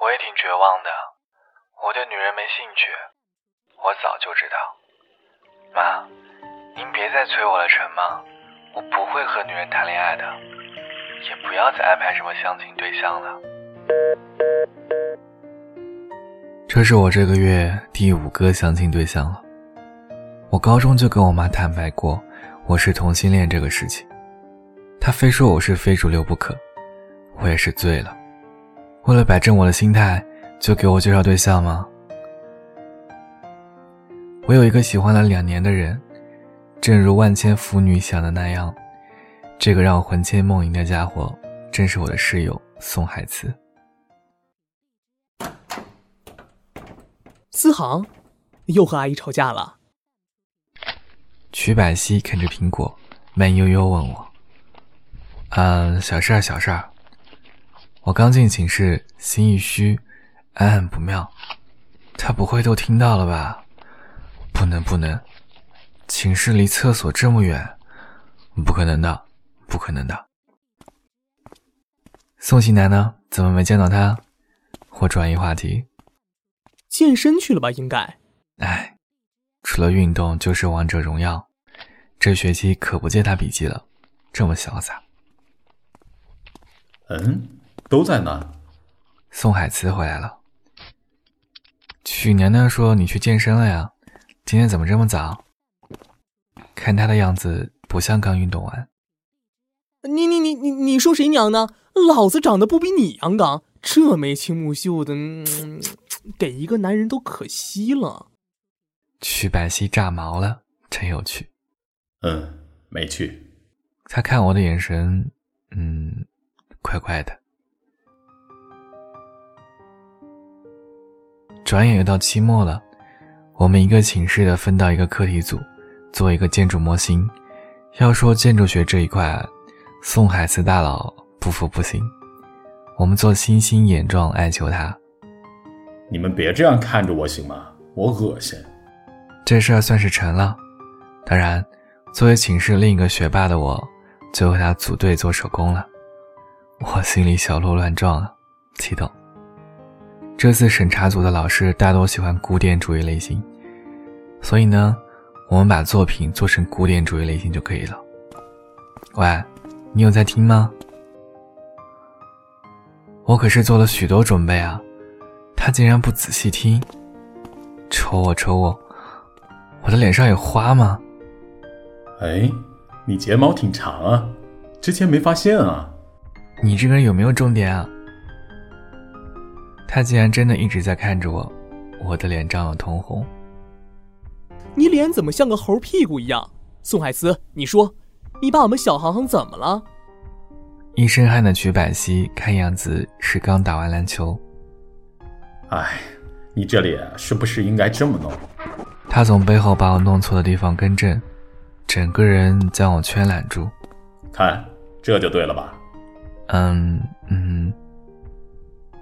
我也挺绝望的，我对女人没兴趣，我早就知道。妈，您别再催我了，成吗？我不会和女人谈恋爱的，也不要再安排什么相亲对象了。这是我这个月第五个相亲对象了。我高中就跟我妈坦白过我是同性恋这个事情，她非说我是非主流不可，我也是醉了。为了摆正我的心态，就给我介绍对象吗？我有一个喜欢了两年的人，正如万千腐女想的那样，这个让我魂牵梦萦的家伙，正是我的室友宋海慈。思航，又和阿姨吵架了。曲百熙啃着苹果，慢悠悠问我：“嗯，小事儿，小事儿。”我刚进寝室，心一虚，暗暗不妙。他不会都听到了吧？不能不能，寝室离厕所这么远，不可能的，不可能的。宋喜南呢？怎么没见到他？我转移话题。健身去了吧？应该。哎，除了运动就是王者荣耀，这学期可不借他笔记了，这么潇洒。嗯。都在呢。宋海慈回来了。曲娘娘说你去健身了呀？今天怎么这么早？看他的样子不像刚运动完。你你你你你说谁娘呢？老子长得不比你阳刚，这眉清目秀的，给一个男人都可惜了。曲百熙炸毛了，真有趣。嗯，没去。他看我的眼神，嗯，怪怪的。转眼又到期末了，我们一个寝室的分到一个课题组，做一个建筑模型。要说建筑学这一块，宋海慈大佬不服不行。我们做星星眼状，哀求他：“你们别这样看着我行吗？我恶心。”这事儿算是成了。当然，作为寝室另一个学霸的我，就和他组队做手工了。我心里小鹿乱撞啊，激动。这次审查组的老师大多喜欢古典主义类型，所以呢，我们把作品做成古典主义类型就可以了。喂，你有在听吗？我可是做了许多准备啊，他竟然不仔细听，瞅我瞅我，我的脸上有花吗？哎，你睫毛挺长啊，之前没发现啊。你这个人有没有重点啊？他竟然真的一直在看着我，我的脸涨了通红。你脸怎么像个猴屁股一样？宋海思，你说，你把我们小航航怎么了？一身汗的曲百熙看样子是刚打完篮球。哎，你这脸是不是应该这么弄？他从背后把我弄错的地方更正，整个人将我圈揽住。看，这就对了吧？嗯嗯，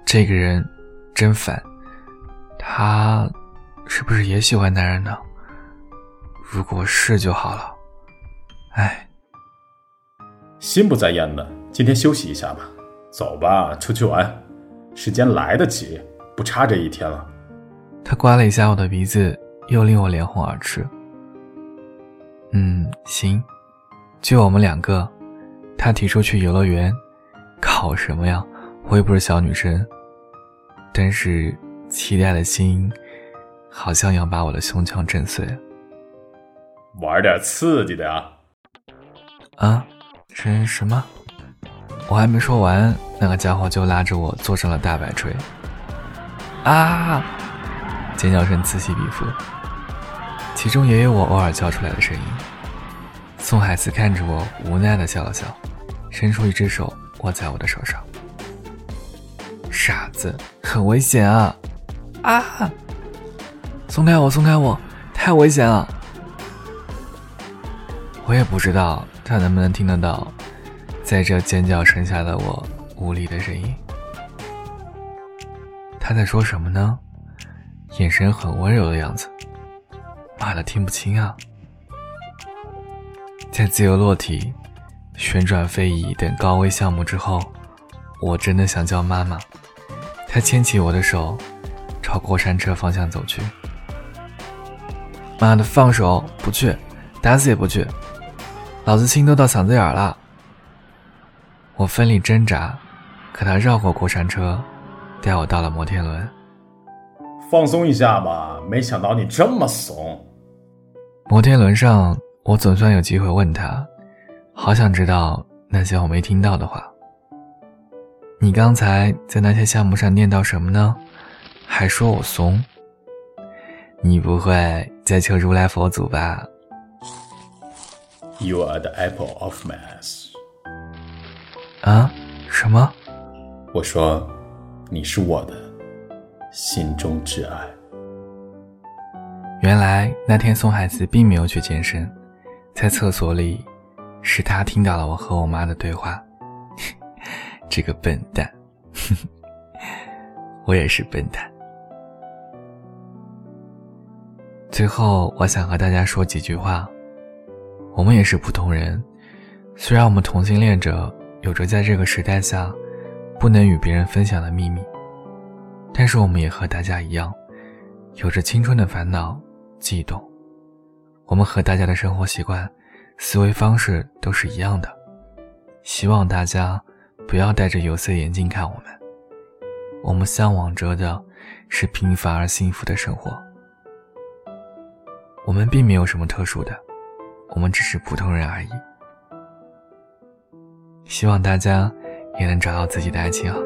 这个人。真烦，他是不是也喜欢男人呢？如果是就好了。哎，心不在焉的，今天休息一下吧。走吧，出去玩，时间来得及，不差这一天了。他刮了一下我的鼻子，又令我脸红耳赤。嗯，行，就我们两个。他提出去游乐园，考什么呀？我又不是小女生。但是，期待的心好像要把我的胸腔震碎。玩点刺激的啊！啊，是什么？我还没说完，那个家伙就拉着我坐上了大摆锤。啊！尖叫声此起彼伏，其中也有我偶尔叫出来的声音。宋海慈看着我，无奈的笑了笑，伸出一只手握在我的手上。傻子，很危险啊！啊！松开我，松开我，太危险了！我也不知道他能不能听得到，在这尖叫声下的我无力的声音。他在说什么呢？眼神很温柔的样子。妈的，听不清啊！在自由落体、旋转飞移等高危项目之后，我真的想叫妈妈。他牵起我的手，朝过山车方向走去。妈的，放手！不去，打死也不去！老子心都到嗓子眼了。我奋力挣扎，可他绕过过山车，带我到了摩天轮。放松一下吧，没想到你这么怂。摩天轮上，我总算有机会问他，好想知道那些我没听到的话。你刚才在那些项目上念叨什么呢？还说我怂？你不会在求如来佛祖吧？You are the apple of my eyes。啊？什么？我说，你是我的心中挚爱。原来那天宋海子并没有去健身，在厕所里，是他听到了我和我妈的对话。这个笨蛋，我也是笨蛋。最后，我想和大家说几句话。我们也是普通人，虽然我们同性恋者有着在这个时代下不能与别人分享的秘密，但是我们也和大家一样，有着青春的烦恼、悸动。我们和大家的生活习惯、思维方式都是一样的。希望大家。不要戴着有色眼镜看我们，我们向往着的是平凡而幸福的生活。我们并没有什么特殊的，我们只是普通人而已。希望大家也能找到自己的爱情啊。